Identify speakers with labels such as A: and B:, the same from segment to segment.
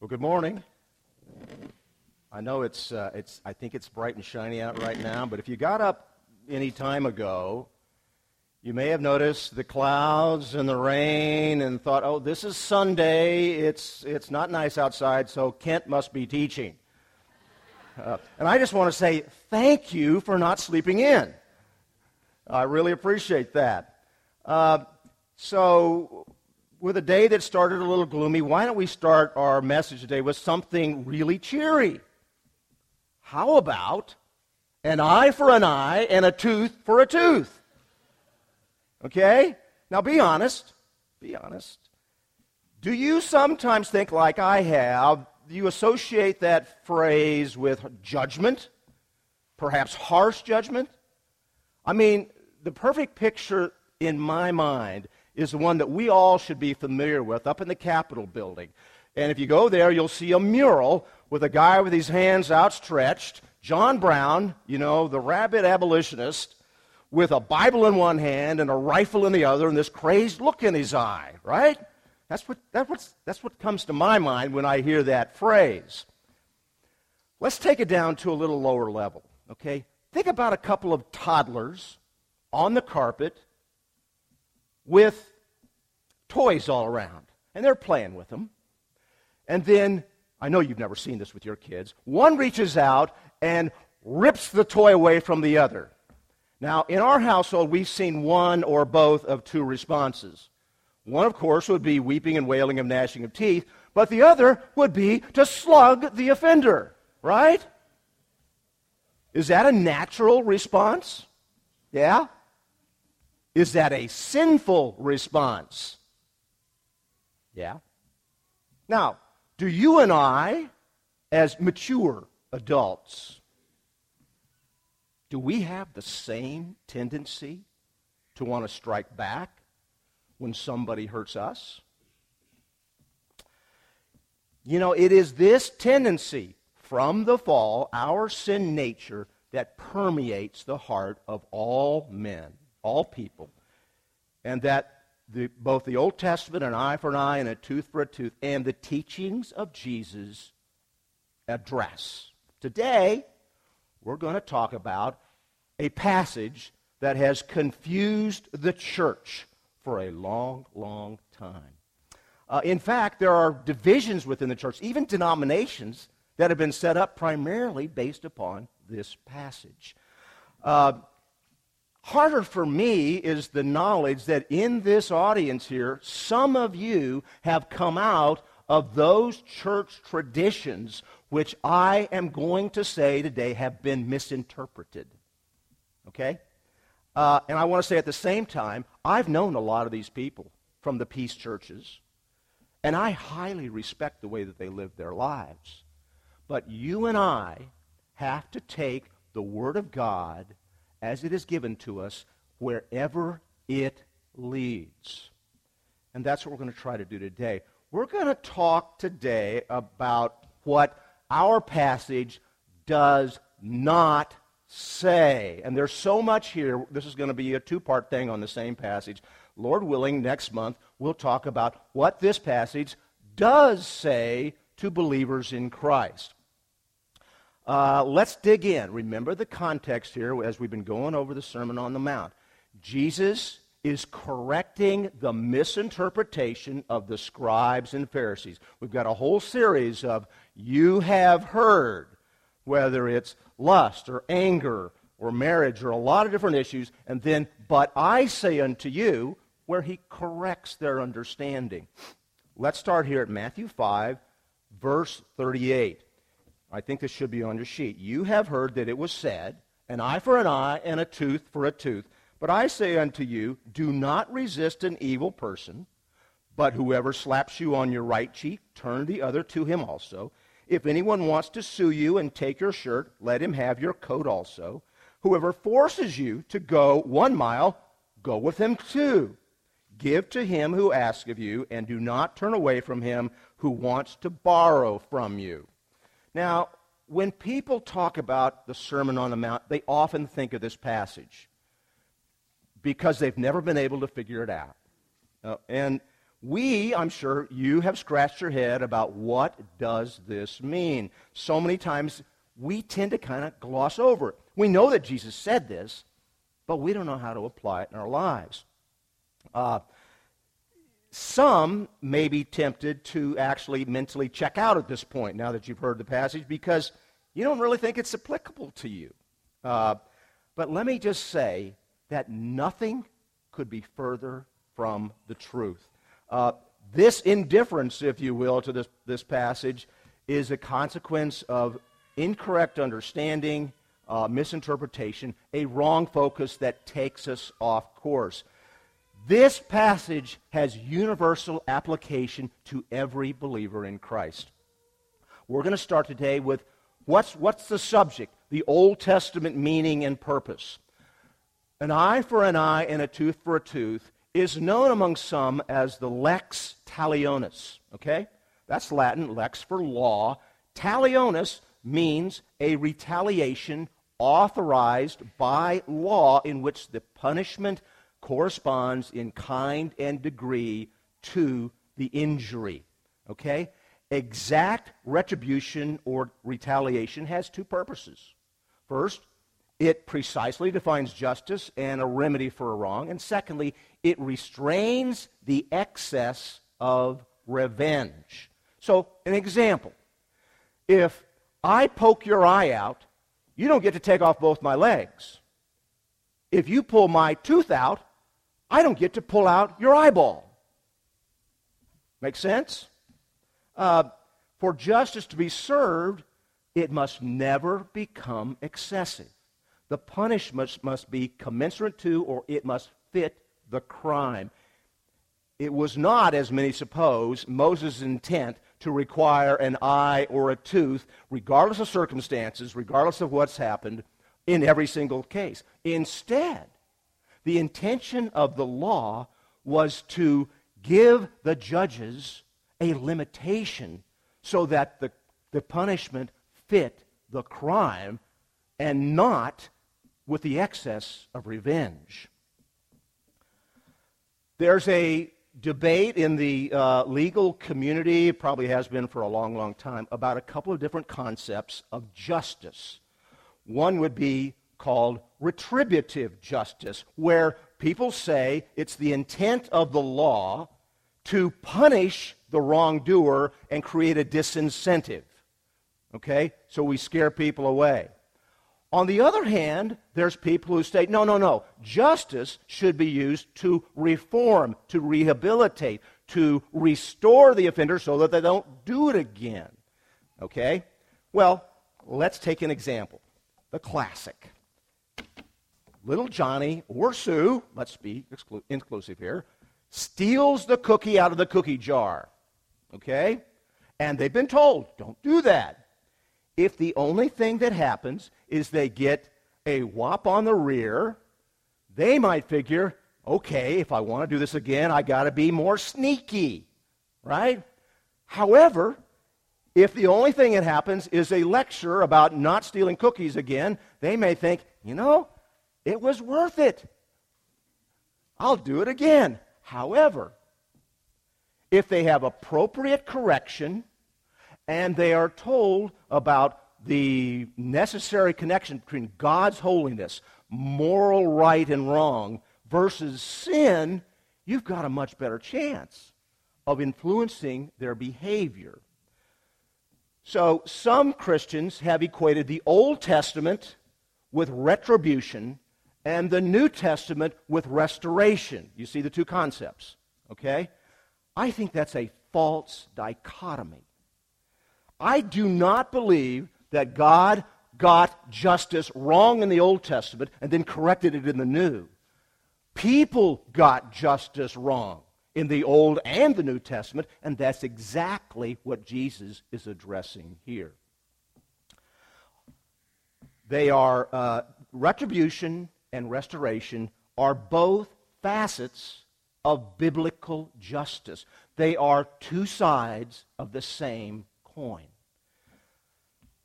A: Well, good morning. I know it's, uh, it's, I think it's bright and shiny out right now, but if you got up any time ago, you may have noticed the clouds and the rain and thought, oh, this is Sunday. It's, it's not nice outside, so Kent must be teaching. Uh, and I just want to say thank you for not sleeping in. I really appreciate that. Uh, so, with a day that started a little gloomy, why don't we start our message today with something really cheery? How about an eye for an eye and a tooth for a tooth? Okay? Now be honest. Be honest. Do you sometimes think, like I have, you associate that phrase with judgment? Perhaps harsh judgment? I mean, the perfect picture in my mind is the one that we all should be familiar with up in the Capitol building. And if you go there, you'll see a mural with a guy with his hands outstretched, John Brown, you know, the rabid abolitionist, with a Bible in one hand and a rifle in the other and this crazed look in his eye, right? That's what, that's, what's, that's what comes to my mind when I hear that phrase. Let's take it down to a little lower level, okay? Think about a couple of toddlers on the carpet with toys all around, and they're playing with them. And then, I know you've never seen this with your kids, one reaches out and rips the toy away from the other. Now, in our household, we've seen one or both of two responses. One, of course, would be weeping and wailing and gnashing of teeth, but the other would be to slug the offender, right? Is that a natural response? Yeah? Is that a sinful response? Yeah. Now, do you and I, as mature adults, do we have the same tendency to want to strike back when somebody hurts us? You know, it is this tendency from the fall, our sin nature, that permeates the heart of all men all people, and that the, both the Old Testament, an eye for an eye and a tooth for a tooth, and the teachings of Jesus address. Today, we're going to talk about a passage that has confused the church for a long, long time. Uh, in fact, there are divisions within the church, even denominations, that have been set up primarily based upon this passage. Uh, Harder for me is the knowledge that in this audience here, some of you have come out of those church traditions which I am going to say today have been misinterpreted. Okay? Uh, and I want to say at the same time, I've known a lot of these people from the peace churches, and I highly respect the way that they live their lives. But you and I have to take the Word of God as it is given to us wherever it leads. And that's what we're going to try to do today. We're going to talk today about what our passage does not say. And there's so much here. This is going to be a two part thing on the same passage. Lord willing, next month, we'll talk about what this passage does say to believers in Christ. Uh, let's dig in. Remember the context here as we've been going over the Sermon on the Mount. Jesus is correcting the misinterpretation of the scribes and Pharisees. We've got a whole series of you have heard, whether it's lust or anger or marriage or a lot of different issues, and then, but I say unto you, where he corrects their understanding. Let's start here at Matthew 5, verse 38. I think this should be on your sheet. You have heard that it was said, an eye for an eye and a tooth for a tooth. But I say unto you, do not resist an evil person, but whoever slaps you on your right cheek, turn the other to him also. If anyone wants to sue you and take your shirt, let him have your coat also. Whoever forces you to go one mile, go with him two. Give to him who asks of you, and do not turn away from him who wants to borrow from you. Now, when people talk about the Sermon on the Mount, they often think of this passage because they've never been able to figure it out. Uh, and we, I'm sure, you have scratched your head about what does this mean. So many times we tend to kind of gloss over it. We know that Jesus said this, but we don't know how to apply it in our lives. Uh, some may be tempted to actually mentally check out at this point now that you've heard the passage because you don't really think it's applicable to you. Uh, but let me just say that nothing could be further from the truth. Uh, this indifference, if you will, to this, this passage is a consequence of incorrect understanding, uh, misinterpretation, a wrong focus that takes us off course. This passage has universal application to every believer in Christ. We're going to start today with what's, what's the subject? The Old Testament meaning and purpose. An eye for an eye and a tooth for a tooth is known among some as the lex talionis. Okay? That's Latin, lex for law. Talionis means a retaliation authorized by law in which the punishment corresponds in kind and degree to the injury. Okay? Exact retribution or retaliation has two purposes. First, it precisely defines justice and a remedy for a wrong. And secondly, it restrains the excess of revenge. So, an example. If I poke your eye out, you don't get to take off both my legs. If you pull my tooth out, I don't get to pull out your eyeball. Make sense? Uh, for justice to be served, it must never become excessive. The punishments must be commensurate to or it must fit the crime. It was not, as many suppose, Moses' intent to require an eye or a tooth, regardless of circumstances, regardless of what's happened, in every single case. Instead, the intention of the law was to give the judges a limitation so that the, the punishment fit the crime and not with the excess of revenge. There's a debate in the uh, legal community, probably has been for a long, long time, about a couple of different concepts of justice. One would be called retributive justice, where people say it's the intent of the law to punish the wrongdoer and create a disincentive. Okay? So we scare people away. On the other hand, there's people who say, no, no, no. Justice should be used to reform, to rehabilitate, to restore the offender so that they don't do it again. Okay? Well, let's take an example. The classic. Little Johnny or Sue, let's be exclu- inclusive here, steals the cookie out of the cookie jar. Okay? And they've been told, don't do that if the only thing that happens is they get a whop on the rear, they might figure, okay, if I want to do this again, I got to be more sneaky, right? However, if the only thing that happens is a lecture about not stealing cookies again, they may think, you know, it was worth it. I'll do it again. However, if they have appropriate correction and they are told about the necessary connection between God's holiness, moral right and wrong, versus sin, you've got a much better chance of influencing their behavior. So, some Christians have equated the Old Testament with retribution and the New Testament with restoration. You see the two concepts, okay? I think that's a false dichotomy. I do not believe that God got justice wrong in the Old Testament and then corrected it in the New. People got justice wrong in the Old and the New Testament, and that's exactly what Jesus is addressing here. They are uh, retribution and restoration are both facets of biblical justice. They are two sides of the same coin.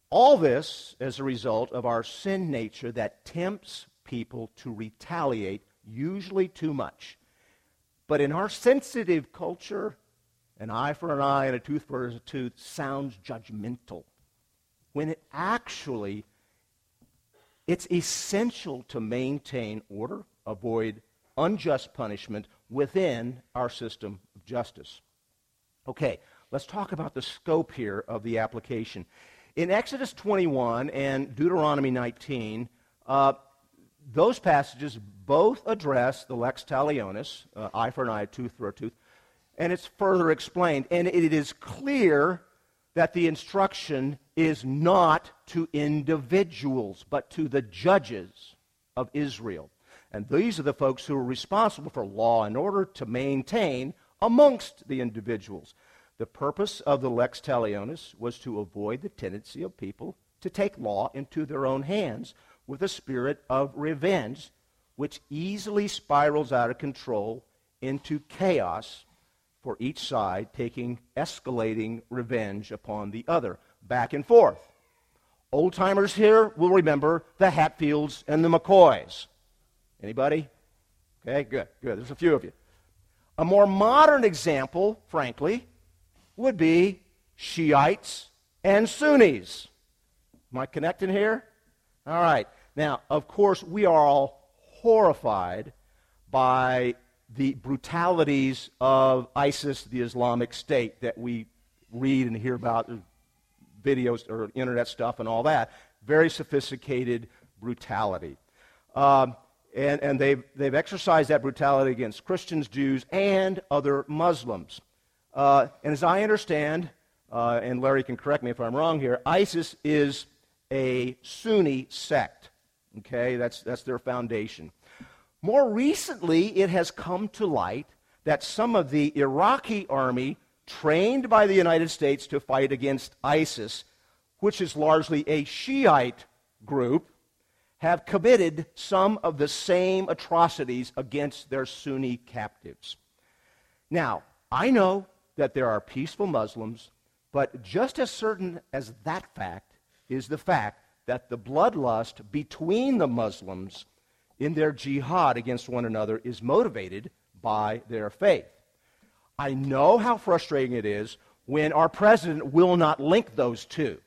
A: All this as a result of our sin nature that tempts people to retaliate, usually too much. But in our sensitive culture, an eye for an eye and a tooth for a tooth sounds judgmental. When it actually, it's essential to maintain order, avoid unjust punishment within our system of justice. Okay, let's talk about the scope here of the application. In Exodus 21 and Deuteronomy 19, uh, those passages both address the lex talionis, uh, eye for an eye, tooth for a tooth, and it's further explained. And it is clear that the instruction is not to individuals, but to the judges of Israel. And these are the folks who are responsible for law and order to maintain amongst the individuals. The purpose of the lex talionis was to avoid the tendency of people to take law into their own hands with a spirit of revenge, which easily spirals out of control into chaos for each side taking escalating revenge upon the other, back and forth. Old timers here will remember the Hatfields and the McCoys. Anybody? Okay, good, good. There's a few of you. A more modern example, frankly, would be Shiites and Sunnis. Am I connecting here? All right. Now, of course, we are all horrified by the brutalities of ISIS, the Islamic State, that we read and hear about, videos or internet stuff and all that. Very sophisticated brutality. Um, and, and they've, they've exercised that brutality against Christians, Jews, and other Muslims. Uh, and as I understand, uh, and Larry can correct me if I'm wrong here, ISIS is a Sunni sect. Okay, that's, that's their foundation. More recently, it has come to light that some of the Iraqi army trained by the United States to fight against ISIS, which is largely a Shiite group, have committed some of the same atrocities against their Sunni captives. Now, I know that there are peaceful Muslims, but just as certain as that fact is the fact that the bloodlust between the Muslims in their jihad against one another is motivated by their faith. I know how frustrating it is when our president will not link those two,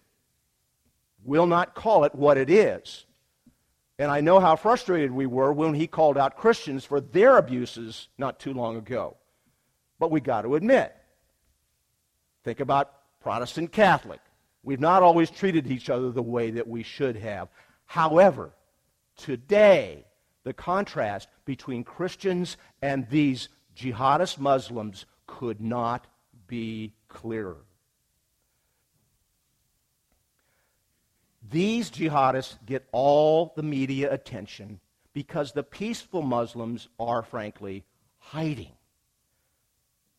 A: will not call it what it is. And I know how frustrated we were when he called out Christians for their abuses not too long ago. But we got to admit, think about Protestant Catholic. We've not always treated each other the way that we should have. However, today, the contrast between Christians and these jihadist Muslims could not be clearer. These jihadists get all the media attention because the peaceful Muslims are, frankly, hiding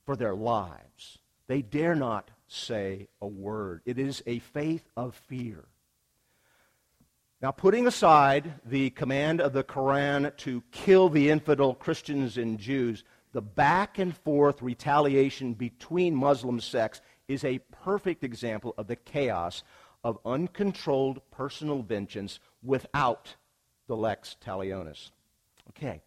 A: for their lives. They dare not say a word. It is a faith of fear. Now, putting aside the command of the Quran to kill the infidel Christians and Jews, the back and forth retaliation between Muslim sects is a perfect example of the chaos of uncontrolled personal vengeance without the lex talionis. Okay,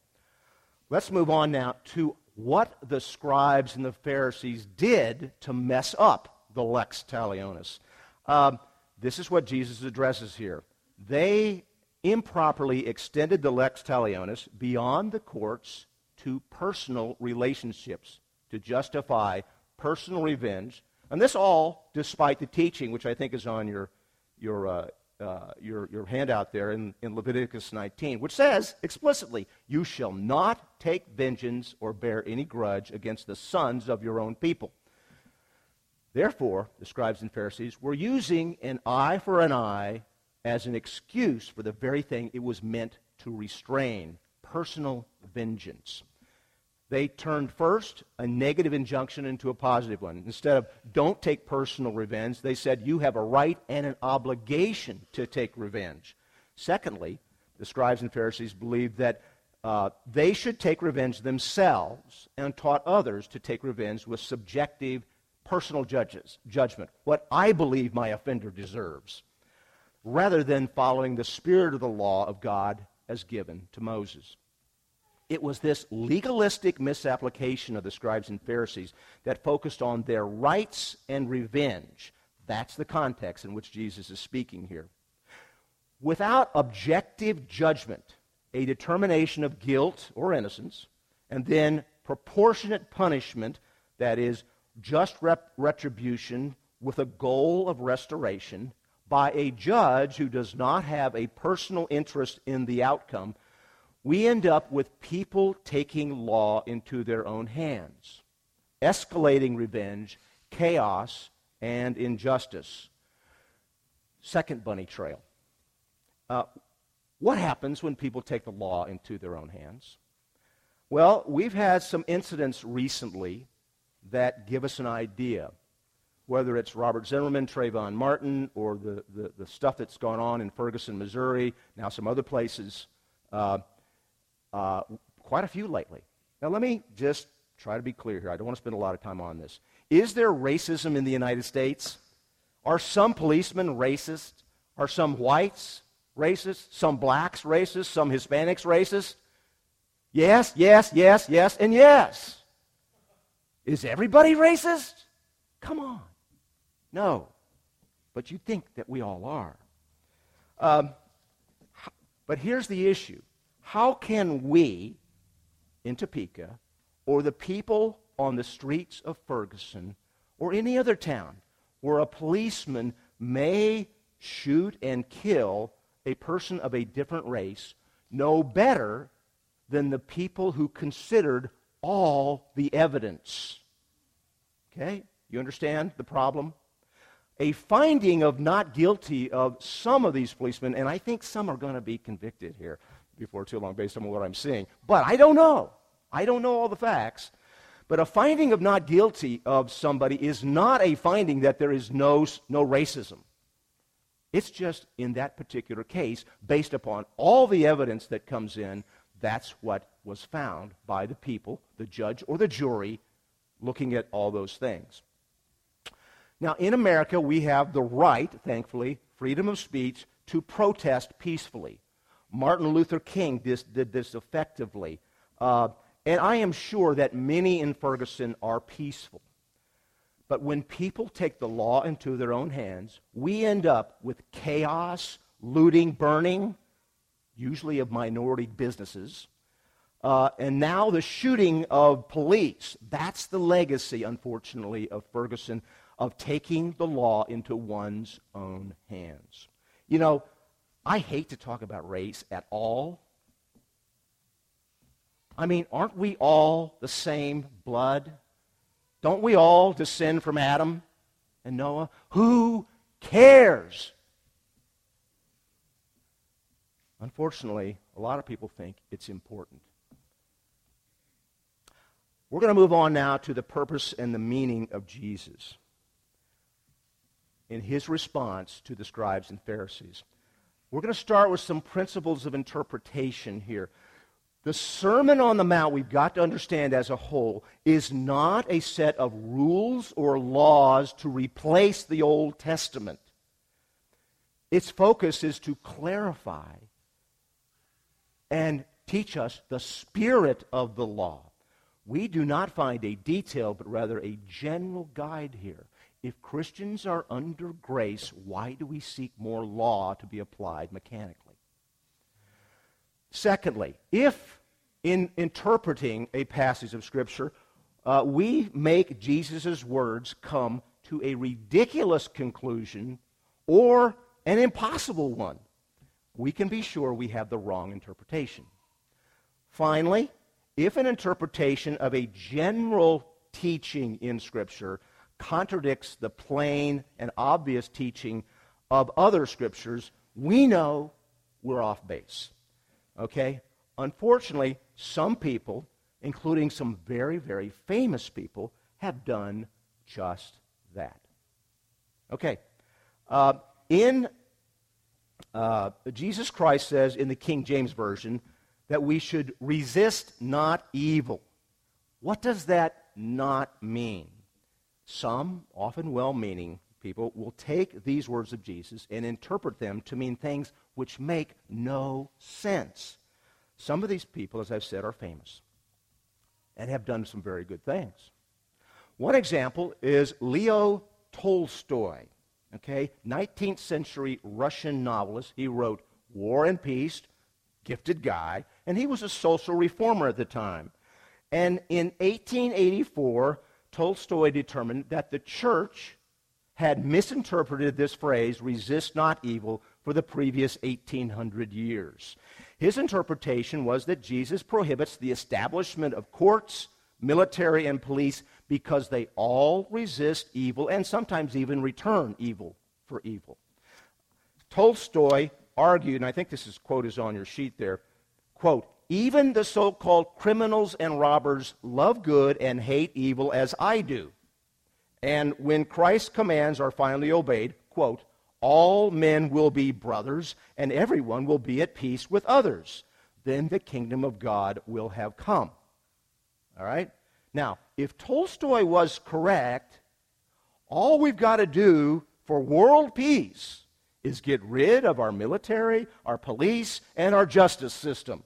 A: let's move on now to what the scribes and the Pharisees did to mess up the lex talionis. Um, this is what Jesus addresses here they improperly extended the lex talionis beyond the courts to personal relationships to justify personal revenge. And this all despite the teaching, which I think is on your, your, uh, uh, your, your handout there in, in Leviticus 19, which says explicitly, You shall not take vengeance or bear any grudge against the sons of your own people. Therefore, the scribes and Pharisees were using an eye for an eye as an excuse for the very thing it was meant to restrain personal vengeance. They turned first a negative injunction into a positive one. Instead of don't take personal revenge, they said you have a right and an obligation to take revenge. Secondly, the scribes and Pharisees believed that uh, they should take revenge themselves and taught others to take revenge with subjective personal judges, judgment, what I believe my offender deserves rather than following the spirit of the law of God as given to Moses. It was this legalistic misapplication of the scribes and Pharisees that focused on their rights and revenge. That's the context in which Jesus is speaking here. Without objective judgment, a determination of guilt or innocence, and then proportionate punishment, that is, just rep- retribution with a goal of restoration by a judge who does not have a personal interest in the outcome, we end up with people taking law into their own hands, escalating revenge, chaos, and injustice. Second bunny trail. Uh, what happens when people take the law into their own hands? Well, we've had some incidents recently that give us an idea. Whether it's Robert Zimmerman, Trayvon Martin, or the, the, the stuff that's gone on in Ferguson, Missouri, now some other places. Uh, uh, quite a few lately. Now, let me just try to be clear here. I don't want to spend a lot of time on this. Is there racism in the United States? Are some policemen racist? Are some whites racist? Some blacks racist? Some Hispanics racist? Yes, yes, yes, yes, and yes. Is everybody racist? Come on. No. But you think that we all are. Um, but here's the issue how can we in Topeka or the people on the streets of Ferguson or any other town where a policeman may shoot and kill a person of a different race know better than the people who considered all the evidence? Okay? You understand the problem? A finding of not guilty of some of these policemen, and I think some are going to be convicted here before too long based on what I'm seeing. But I don't know. I don't know all the facts. But a finding of not guilty of somebody is not a finding that there is no, no racism. It's just in that particular case, based upon all the evidence that comes in, that's what was found by the people, the judge or the jury, looking at all those things. Now, in America, we have the right, thankfully, freedom of speech, to protest peacefully. Martin Luther King did, this effectively. Uh, and I am sure that many in Ferguson are peaceful. But when people take the law into their own hands, we end up with chaos, looting, burning, usually of minority businesses, uh, and now the shooting of police. That's the legacy, unfortunately, of Ferguson, of taking the law into one's own hands. You know, I hate to talk about race at all. I mean, aren't we all the same blood? Don't we all descend from Adam and Noah? Who cares? Unfortunately, a lot of people think it's important. We're going to move on now to the purpose and the meaning of Jesus in his response to the scribes and Pharisees. We're going to start with some principles of interpretation here. The Sermon on the Mount, we've got to understand as a whole, is not a set of rules or laws to replace the Old Testament. Its focus is to clarify and teach us the spirit of the law. We do not find a detail, but rather a general guide here. If Christians are under grace, why do we seek more law to be applied mechanically? Secondly, if in interpreting a passage of Scripture, uh, we make Jesus' words come to a ridiculous conclusion or an impossible one, we can be sure we have the wrong interpretation. Finally, if an interpretation of a general teaching in Scripture contradicts the plain and obvious teaching of other scriptures, we know we're off base. Okay? Unfortunately, some people, including some very, very famous people, have done just that. Okay. Uh, in uh, Jesus Christ says in the King James Version that we should resist not evil. What does that not mean? Some, often well meaning people, will take these words of Jesus and interpret them to mean things which make no sense. Some of these people, as I've said, are famous and have done some very good things. One example is Leo Tolstoy, okay, 19th century Russian novelist. He wrote War and Peace, gifted guy, and he was a social reformer at the time. And in 1884, Tolstoy determined that the church had misinterpreted this phrase, resist not evil, for the previous 1800 years. His interpretation was that Jesus prohibits the establishment of courts, military, and police because they all resist evil and sometimes even return evil for evil. Tolstoy argued, and I think this is, quote is on your sheet there, quote, even the so called criminals and robbers love good and hate evil as I do. And when Christ's commands are finally obeyed, quote, all men will be brothers and everyone will be at peace with others. Then the kingdom of God will have come. All right? Now, if Tolstoy was correct, all we've got to do for world peace is get rid of our military, our police, and our justice system.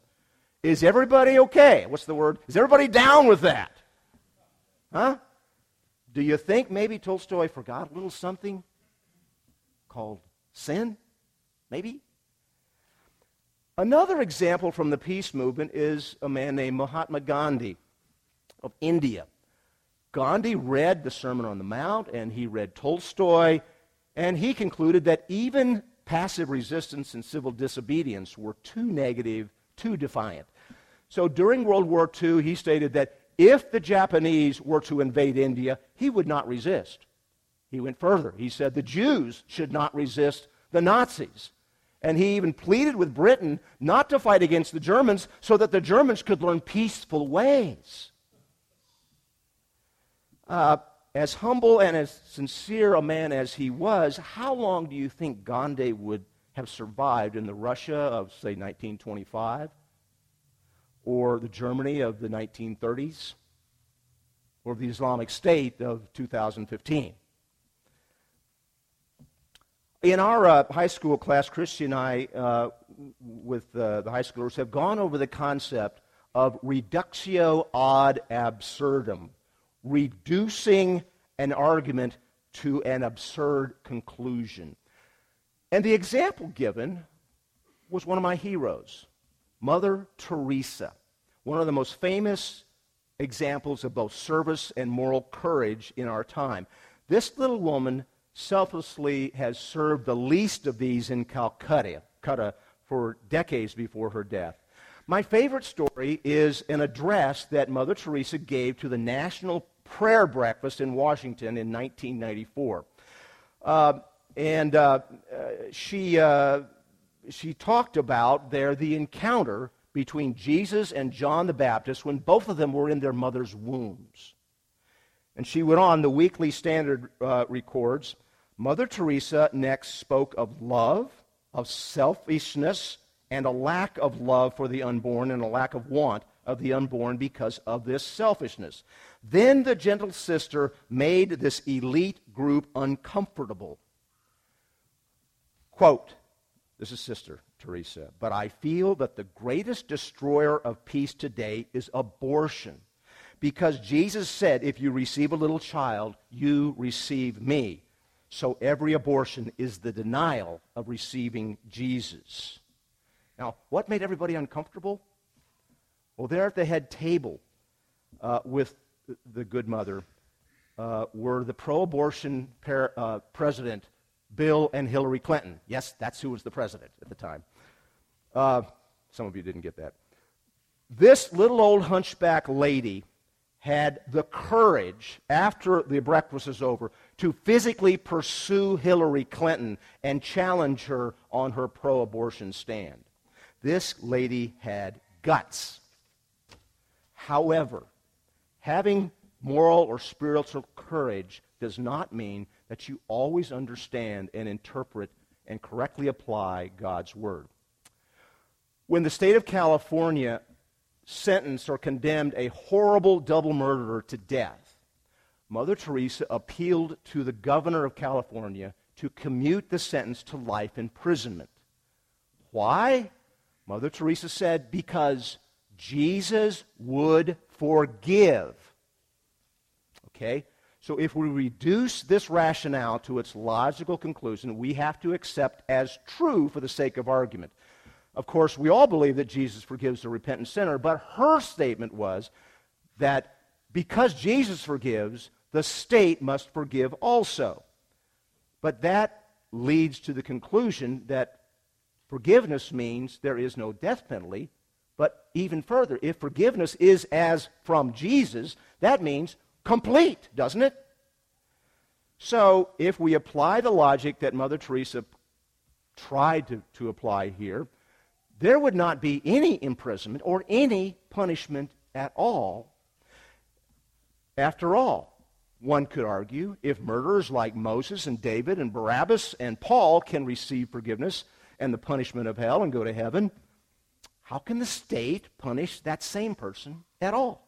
A: Is everybody okay? What's the word? Is everybody down with that? Huh? Do you think maybe Tolstoy forgot a little something called sin? Maybe? Another example from the peace movement is a man named Mahatma Gandhi of India. Gandhi read the Sermon on the Mount and he read Tolstoy, and he concluded that even passive resistance and civil disobedience were too negative, too defiant. So during World War II, he stated that if the Japanese were to invade India, he would not resist. He went further. He said the Jews should not resist the Nazis. And he even pleaded with Britain not to fight against the Germans so that the Germans could learn peaceful ways. Uh, as humble and as sincere a man as he was, how long do you think Gandhi would have survived in the Russia of, say, 1925? Or the Germany of the 1930s? Or the Islamic State of 2015? In our uh, high school class, Christy and I, uh, with uh, the high schoolers, have gone over the concept of reductio ad absurdum reducing an argument to an absurd conclusion. And the example given was one of my heroes, Mother Teresa, one of the most famous examples of both service and moral courage in our time. This little woman selflessly has served the least of these in Calcutta, for decades before her death. My favorite story is an address that Mother Teresa gave to the National prayer breakfast in Washington in 1994. Uh, and uh, she, uh, she talked about there the encounter between Jesus and John the Baptist when both of them were in their mother's wombs. And she went on, the Weekly Standard uh, records Mother Teresa next spoke of love, of selfishness, and a lack of love for the unborn and a lack of want of the unborn because of this selfishness. Then the gentle sister made this elite group uncomfortable. Quote, this is Sister Teresa, but I feel that the greatest destroyer of peace today is abortion. Because Jesus said, if you receive a little child, you receive me. So every abortion is the denial of receiving Jesus. Now, what made everybody uncomfortable? Well, there at the head table uh, with the good mother uh, were the pro abortion uh, president, Bill and Hillary Clinton. Yes, that's who was the president at the time. Uh, some of you didn't get that. This little old hunchback lady had the courage, after the breakfast was over, to physically pursue Hillary Clinton and challenge her on her pro abortion stand. This lady had guts. However, having moral or spiritual courage does not mean that you always understand and interpret and correctly apply God's word. When the state of California sentenced or condemned a horrible double murderer to death, Mother Teresa appealed to the governor of California to commute the sentence to life imprisonment. Why? Mother Teresa said, because Jesus would forgive. Okay? So if we reduce this rationale to its logical conclusion, we have to accept as true for the sake of argument. Of course, we all believe that Jesus forgives the repentant sinner, but her statement was that because Jesus forgives, the state must forgive also. But that leads to the conclusion that forgiveness means there is no death penalty. But even further, if forgiveness is as from Jesus, that means complete, doesn't it? So, if we apply the logic that Mother Teresa tried to, to apply here, there would not be any imprisonment or any punishment at all. After all, one could argue, if murderers like Moses and David and Barabbas and Paul can receive forgiveness and the punishment of hell and go to heaven, how can the state punish that same person at all?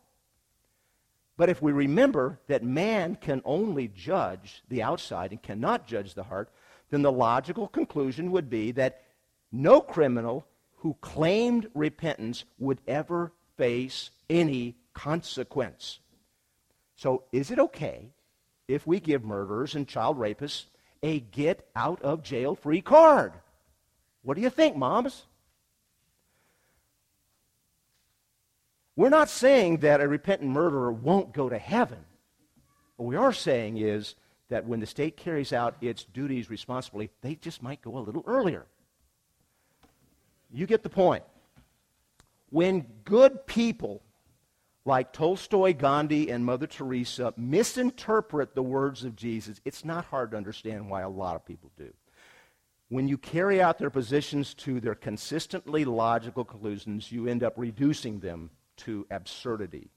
A: But if we remember that man can only judge the outside and cannot judge the heart, then the logical conclusion would be that no criminal who claimed repentance would ever face any consequence. So, is it okay if we give murderers and child rapists a get out of jail free card? What do you think, moms? We're not saying that a repentant murderer won't go to heaven. What we are saying is that when the state carries out its duties responsibly, they just might go a little earlier. You get the point. When good people like Tolstoy, Gandhi, and Mother Teresa misinterpret the words of Jesus, it's not hard to understand why a lot of people do. When you carry out their positions to their consistently logical conclusions, you end up reducing them to absurdity.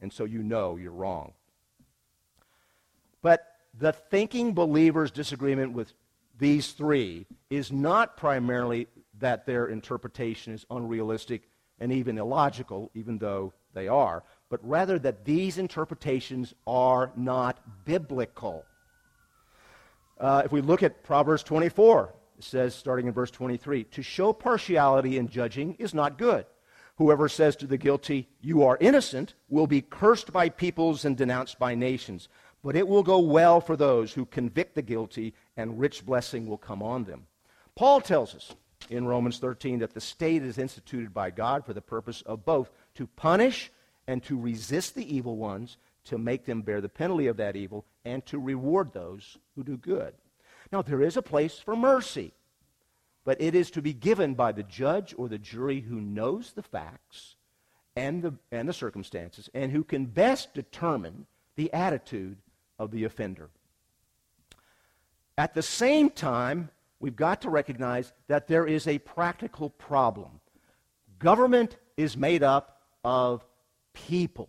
A: And so you know you're wrong. But the thinking believer's disagreement with these three is not primarily that their interpretation is unrealistic and even illogical, even though they are, but rather that these interpretations are not biblical. Uh, if we look at Proverbs 24, it says, starting in verse 23, to show partiality in judging is not good. Whoever says to the guilty, You are innocent, will be cursed by peoples and denounced by nations. But it will go well for those who convict the guilty, and rich blessing will come on them. Paul tells us in Romans 13 that the state is instituted by God for the purpose of both to punish and to resist the evil ones, to make them bear the penalty of that evil, and to reward those who do good. Now, there is a place for mercy, but it is to be given by the judge or the jury who knows the facts and the, and the circumstances and who can best determine the attitude of the offender. At the same time, we've got to recognize that there is a practical problem. Government is made up of people.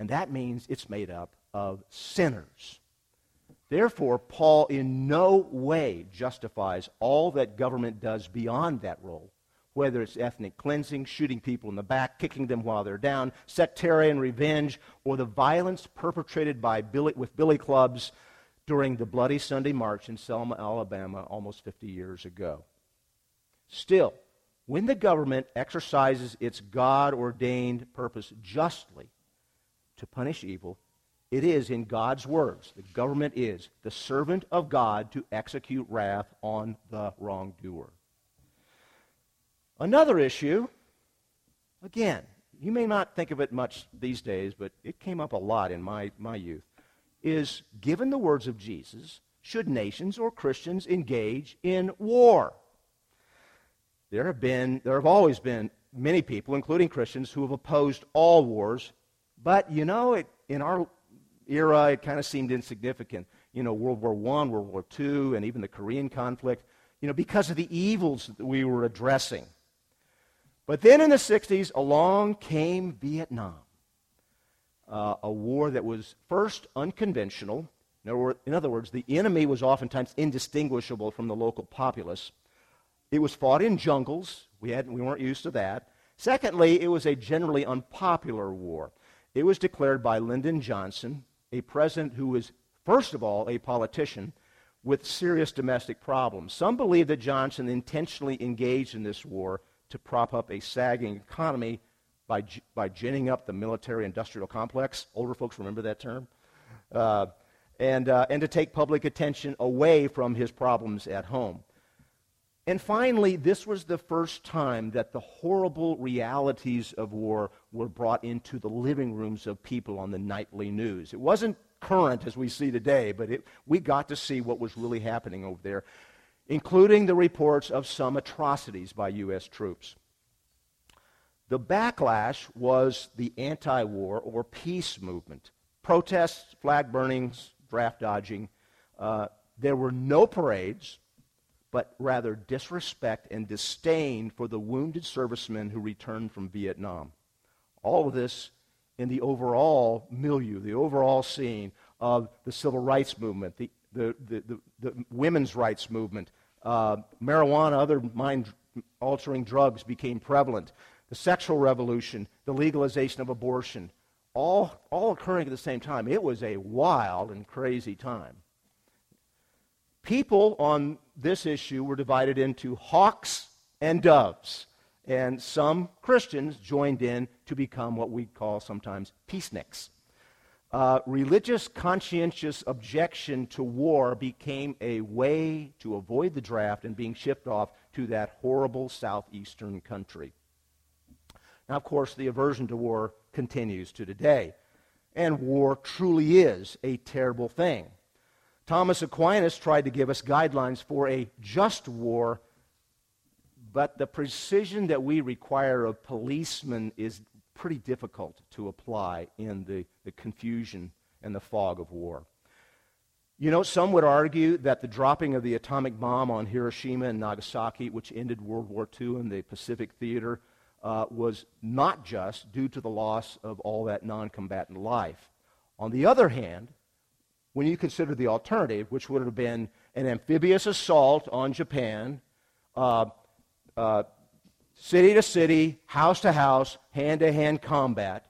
A: And that means it's made up of sinners. Therefore, Paul in no way justifies all that government does beyond that role, whether it's ethnic cleansing, shooting people in the back, kicking them while they're down, sectarian revenge, or the violence perpetrated by Billy, with billy clubs during the Bloody Sunday March in Selma, Alabama, almost 50 years ago. Still, when the government exercises its God ordained purpose justly to punish evil, it is in God's words. The government is the servant of God to execute wrath on the wrongdoer. Another issue, again, you may not think of it much these days, but it came up a lot in my, my youth is given the words of Jesus, should nations or Christians engage in war? There have been, there have always been many people, including Christians, who have opposed all wars, but you know, it, in our era, it kind of seemed insignificant. You know, World War I, World War II, and even the Korean conflict, you know, because of the evils that we were addressing. But then in the 60s, along came Vietnam uh, a war that was first unconventional. In other words, the enemy was oftentimes indistinguishable from the local populace. It was fought in jungles. We, had, we weren't used to that. Secondly, it was a generally unpopular war. It was declared by Lyndon Johnson, a president who was, first of all, a politician, with serious domestic problems. Some believe that Johnson intentionally engaged in this war to prop up a sagging economy by, by ginning up the military industrial complex. Older folks remember that term. Uh, and, uh, and to take public attention away from his problems at home. And finally, this was the first time that the horrible realities of war were brought into the living rooms of people on the nightly news. It wasn't current as we see today, but it, we got to see what was really happening over there, including the reports of some atrocities by U.S. troops. The backlash was the anti war or peace movement. Protests, flag burnings, draft dodging. Uh, there were no parades, but rather disrespect and disdain for the wounded servicemen who returned from Vietnam. All of this in the overall milieu, the overall scene of the civil rights movement, the, the, the, the, women's rights movement. Uh, marijuana, other mind altering drugs became prevalent. The sexual revolution, the legalization of abortion, all, all occurring at the same time. It was a wild and crazy time. People on this issue were divided into hawks and doves and some Christians joined in to become what we call sometimes peaceniks. Uh, religious conscientious objection to war became a way to avoid the draft and being shipped off to that horrible southeastern country. Now, of course, the aversion to war continues to today. And war truly is a terrible thing. Thomas Aquinas tried to give us guidelines for a just war but the precision that we require of policemen is pretty difficult to apply in the, the confusion and the fog of war. You know, some would argue that the dropping of the atomic bomb on Hiroshima and Nagasaki, which ended World War II in the Pacific theater, uh, was not just due to the loss of all that non combatant life. On the other hand, when you consider the alternative, which would have been an amphibious assault on Japan, uh, uh, city to city, house to house, hand to hand combat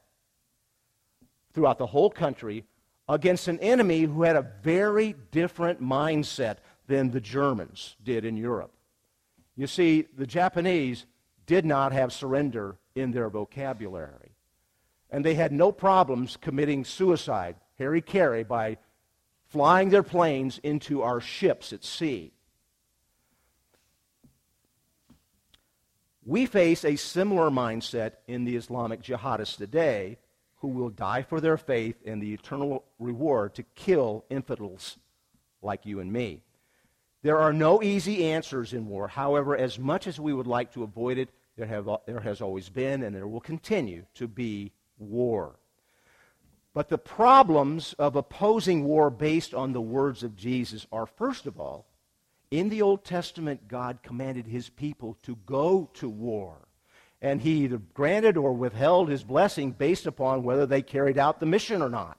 A: throughout the whole country against an enemy who had a very different mindset than the Germans did in Europe. You see, the Japanese did not have surrender in their vocabulary. And they had no problems committing suicide, hara-kiri, by flying their planes into our ships at sea. We face a similar mindset in the Islamic jihadists today who will die for their faith and the eternal reward to kill infidels like you and me. There are no easy answers in war. However, as much as we would like to avoid it, there, have, there has always been and there will continue to be war. But the problems of opposing war based on the words of Jesus are, first of all, in the Old Testament, God commanded his people to go to war. And he either granted or withheld his blessing based upon whether they carried out the mission or not.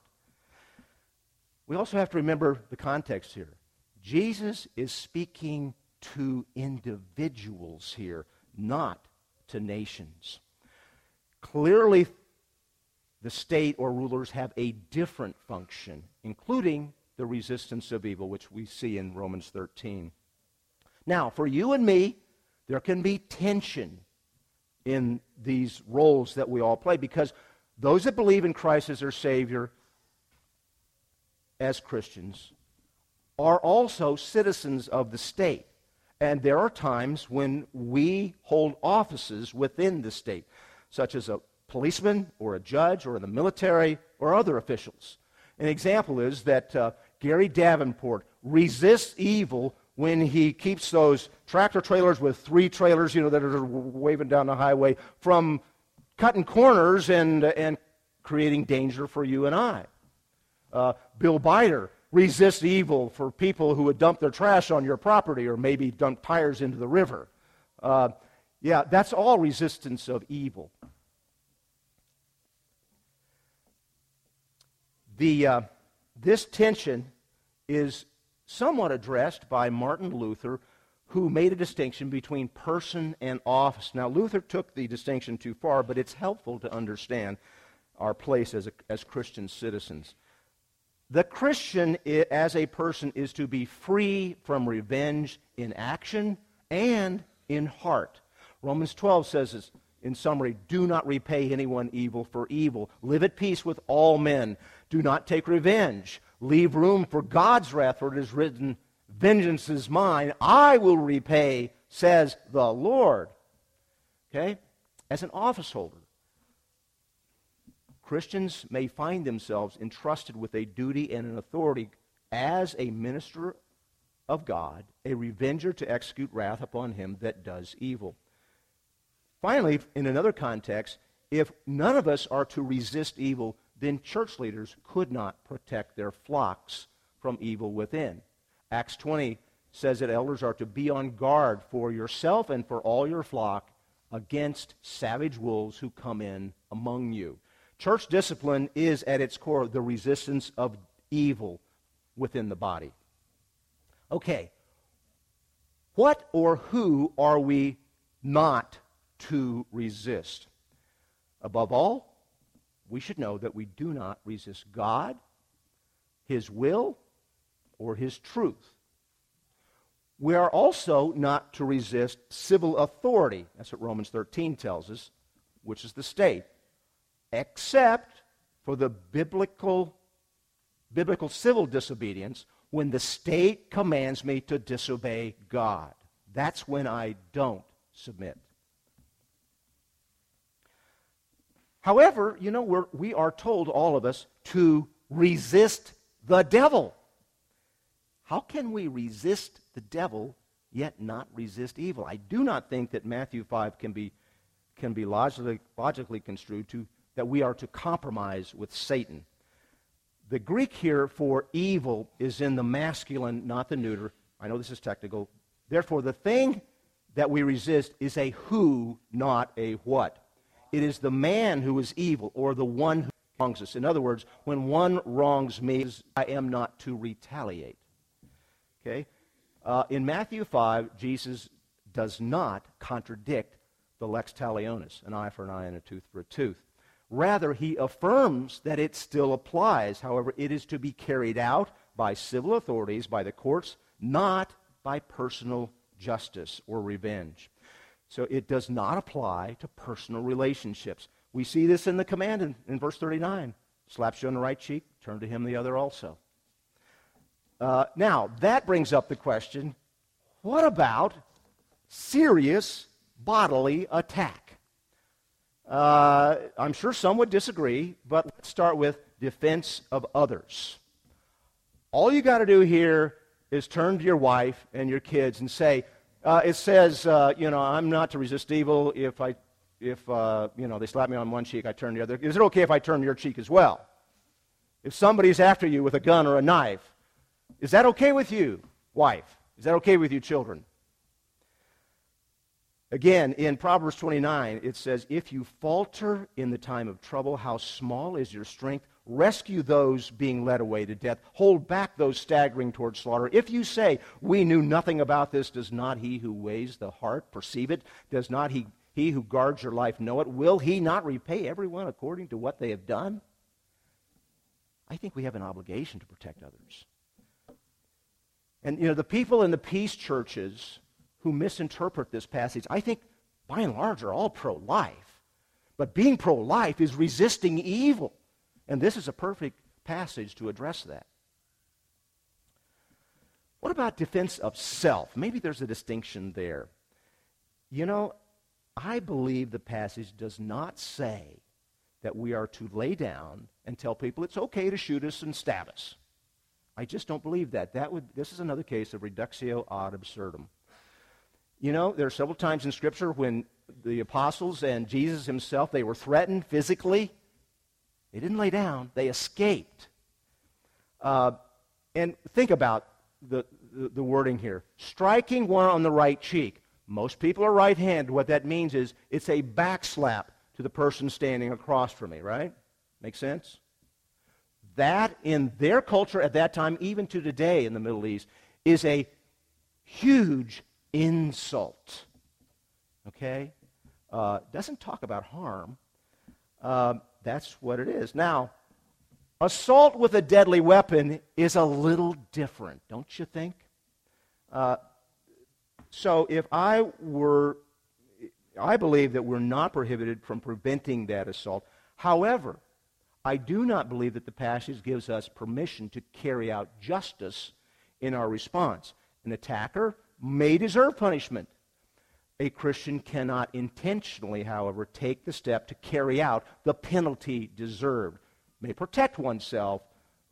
A: We also have to remember the context here. Jesus is speaking to individuals here, not to nations. Clearly, the state or rulers have a different function, including the resistance of evil, which we see in Romans 13. Now, for you and me, there can be tension in these roles that we all play because those that believe in Christ as their Savior as Christians are also citizens of the state. And there are times when we hold offices within the state, such as a policeman or a judge or in the military or other officials. An example is that uh, Gary Davenport resists evil when he keeps those tractor trailers with three trailers, you know, that are waving down the highway from cutting corners and, and creating danger for you and I. Uh, Bill Bider resists evil for people who would dump their trash on your property or maybe dump tires into the river. Uh, yeah, that's all resistance of evil. The, uh, this tension is somewhat addressed by Martin Luther, who made a distinction between person and office. Now, Luther took the distinction too far, but it's helpful to understand our place as, a, as Christian citizens. The Christian, as a person, is to be free from revenge in action and in heart. Romans 12 says this in summary do not repay anyone evil for evil. Live at peace with all men. Do not take revenge. Leave room for God's wrath, for it is written, Vengeance is mine. I will repay, says the Lord. Okay? As an office holder, Christians may find themselves entrusted with a duty and an authority as a minister of God, a revenger to execute wrath upon him that does evil. Finally, in another context, if none of us are to resist evil, then church leaders could not protect their flocks from evil within. Acts 20 says that elders are to be on guard for yourself and for all your flock against savage wolves who come in among you. Church discipline is at its core the resistance of evil within the body. Okay, what or who are we not to resist? Above all, we should know that we do not resist God, His will, or His truth. We are also not to resist civil authority. That's what Romans 13 tells us, which is the state except for the biblical, biblical civil disobedience when the state commands me to disobey God. That's when I don't submit. However, you know, we're, we are told, all of us, to resist the devil. How can we resist the devil yet not resist evil? I do not think that Matthew 5 can be, can be logically, logically construed to that we are to compromise with Satan. The Greek here for evil is in the masculine, not the neuter. I know this is technical. Therefore, the thing that we resist is a who, not a what. It is the man who is evil, or the one who wrongs us. In other words, when one wrongs me, I am not to retaliate. Okay? Uh, in Matthew 5, Jesus does not contradict the lex talionis, an eye for an eye and a tooth for a tooth. Rather, he affirms that it still applies. However, it is to be carried out by civil authorities, by the courts, not by personal justice or revenge. So it does not apply to personal relationships. We see this in the command in, in verse 39 slaps you on the right cheek, turn to him the other also. Uh, now, that brings up the question what about serious bodily attack? Uh, I'm sure some would disagree, but let's start with defense of others. All you got to do here is turn to your wife and your kids and say, uh, it says, uh, you know, I'm not to resist evil. If I, if uh, you know, they slap me on one cheek, I turn the other. Is it okay if I turn your cheek as well? If somebody's after you with a gun or a knife, is that okay with you, wife? Is that okay with you, children? Again, in Proverbs 29, it says, If you falter in the time of trouble, how small is your strength? Rescue those being led away to death. Hold back those staggering toward slaughter. If you say, We knew nothing about this, does not he who weighs the heart perceive it? Does not he, he who guards your life know it? Will he not repay everyone according to what they have done? I think we have an obligation to protect others. And, you know, the people in the peace churches who misinterpret this passage, I think by and large are all pro life. But being pro life is resisting evil. And this is a perfect passage to address that. What about defense of self? Maybe there's a distinction there. You know, I believe the passage does not say that we are to lay down and tell people it's okay to shoot us and stab us. I just don't believe that. That would this is another case of reductio ad absurdum. You know, there are several times in Scripture when the apostles and Jesus himself, they were threatened physically. They didn't lay down, they escaped. Uh, and think about the, the, the wording here striking one on the right cheek. Most people are right handed. What that means is it's a backslap to the person standing across from me, right? Make sense? That, in their culture at that time, even to today in the Middle East, is a huge insult. Okay? Uh, doesn't talk about harm. Uh, that's what it is. Now, Assault with a deadly weapon is a little different, don't you think? Uh, so if I were, I believe that we're not prohibited from preventing that assault. However, I do not believe that the passage gives us permission to carry out justice in our response. An attacker may deserve punishment. A Christian cannot intentionally, however, take the step to carry out the penalty deserved. May protect oneself,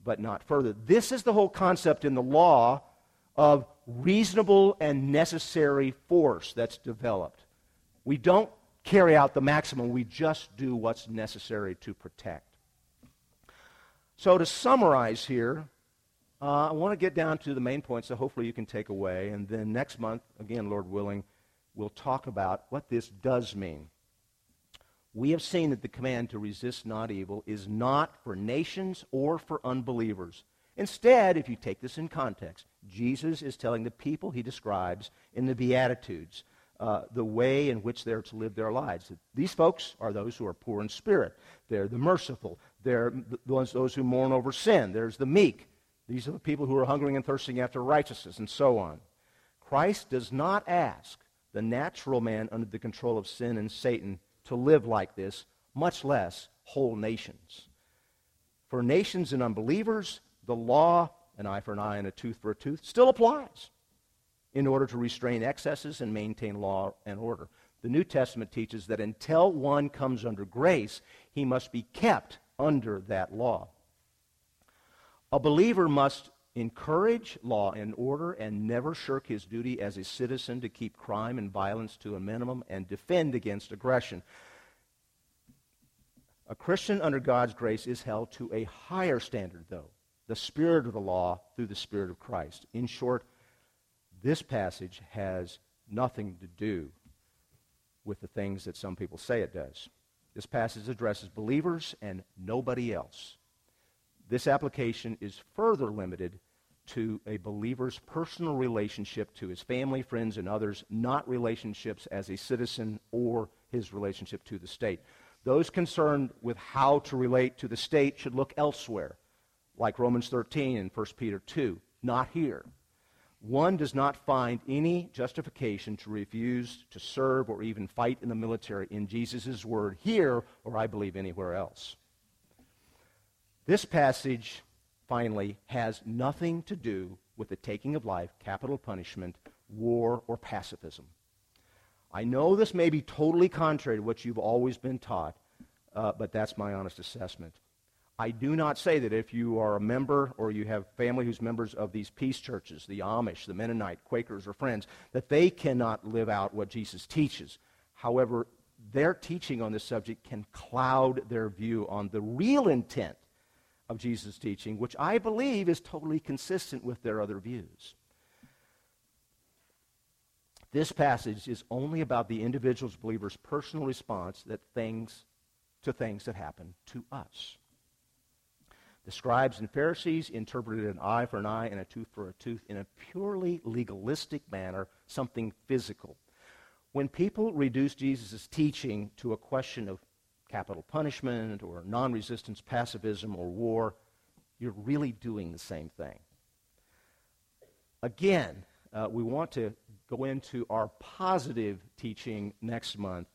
A: but not further. This is the whole concept in the law of reasonable and necessary force that's developed. We don't carry out the maximum, we just do what's necessary to protect. So, to summarize here, uh, I want to get down to the main points that hopefully you can take away. And then next month, again, Lord willing, we'll talk about what this does mean. We have seen that the command to resist not evil is not for nations or for unbelievers. Instead, if you take this in context, Jesus is telling the people he describes in the Beatitudes uh, the way in which they're to live their lives. These folks are those who are poor in spirit. They're the merciful. They're those, those who mourn over sin. There's the meek. These are the people who are hungering and thirsting after righteousness, and so on. Christ does not ask the natural man under the control of sin and Satan to live like this, much less whole nations. For nations and unbelievers, the law, an eye for an eye and a tooth for a tooth, still applies in order to restrain excesses and maintain law and order. The New Testament teaches that until one comes under grace, he must be kept under that law. A believer must encourage law and order and never shirk his duty as a citizen to keep crime and violence to a minimum and defend against aggression. A Christian under God's grace is held to a higher standard, though the spirit of the law through the spirit of Christ. In short, this passage has nothing to do with the things that some people say it does. This passage addresses believers and nobody else. This application is further limited to a believer's personal relationship to his family, friends, and others, not relationships as a citizen or his relationship to the state. Those concerned with how to relate to the state should look elsewhere, like Romans 13 and 1 Peter 2, not here one does not find any justification to refuse to serve or even fight in the military in Jesus' word here or I believe anywhere else. This passage, finally, has nothing to do with the taking of life, capital punishment, war, or pacifism. I know this may be totally contrary to what you've always been taught, uh, but that's my honest assessment. I do not say that if you are a member or you have family who's members of these peace churches, the Amish, the Mennonite, Quakers, or Friends, that they cannot live out what Jesus teaches. However, their teaching on this subject can cloud their view on the real intent of Jesus' teaching, which I believe is totally consistent with their other views. This passage is only about the individual's believer's personal response that things, to things that happen to us. The scribes and Pharisees interpreted an eye for an eye and a tooth for a tooth in a purely legalistic manner, something physical. When people reduce Jesus' teaching to a question of capital punishment or non resistance pacifism or war, you're really doing the same thing. Again, uh, we want to go into our positive teaching next month.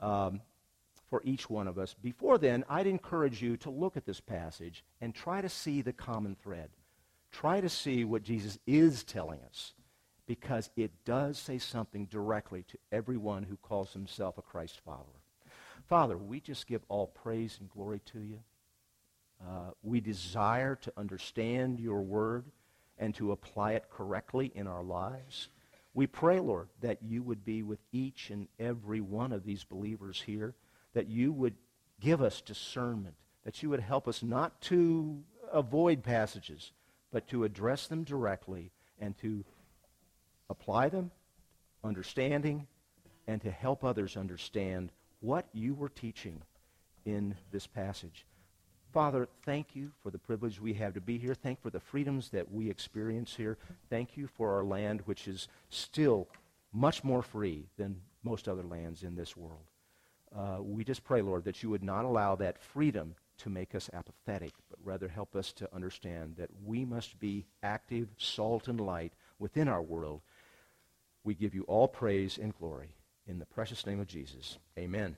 A: Um, for each one of us. Before then, I'd encourage you to look at this passage and try to see the common thread. Try to see what Jesus is telling us because it does say something directly to everyone who calls himself a Christ follower. Father, we just give all praise and glory to you. Uh, we desire to understand your word and to apply it correctly in our lives. We pray, Lord, that you would be with each and every one of these believers here that you would give us discernment, that you would help us not to avoid passages, but to address them directly and to apply them, understanding, and to help others understand what you were teaching in this passage. Father, thank you for the privilege we have to be here. Thank you for the freedoms that we experience here. Thank you for our land, which is still much more free than most other lands in this world uh, we just pray, Lord, that you would not allow that freedom to make us apathetic, but rather help us to understand that we must be active salt and light within our world. We give you all praise and glory. In the precious name of Jesus, amen.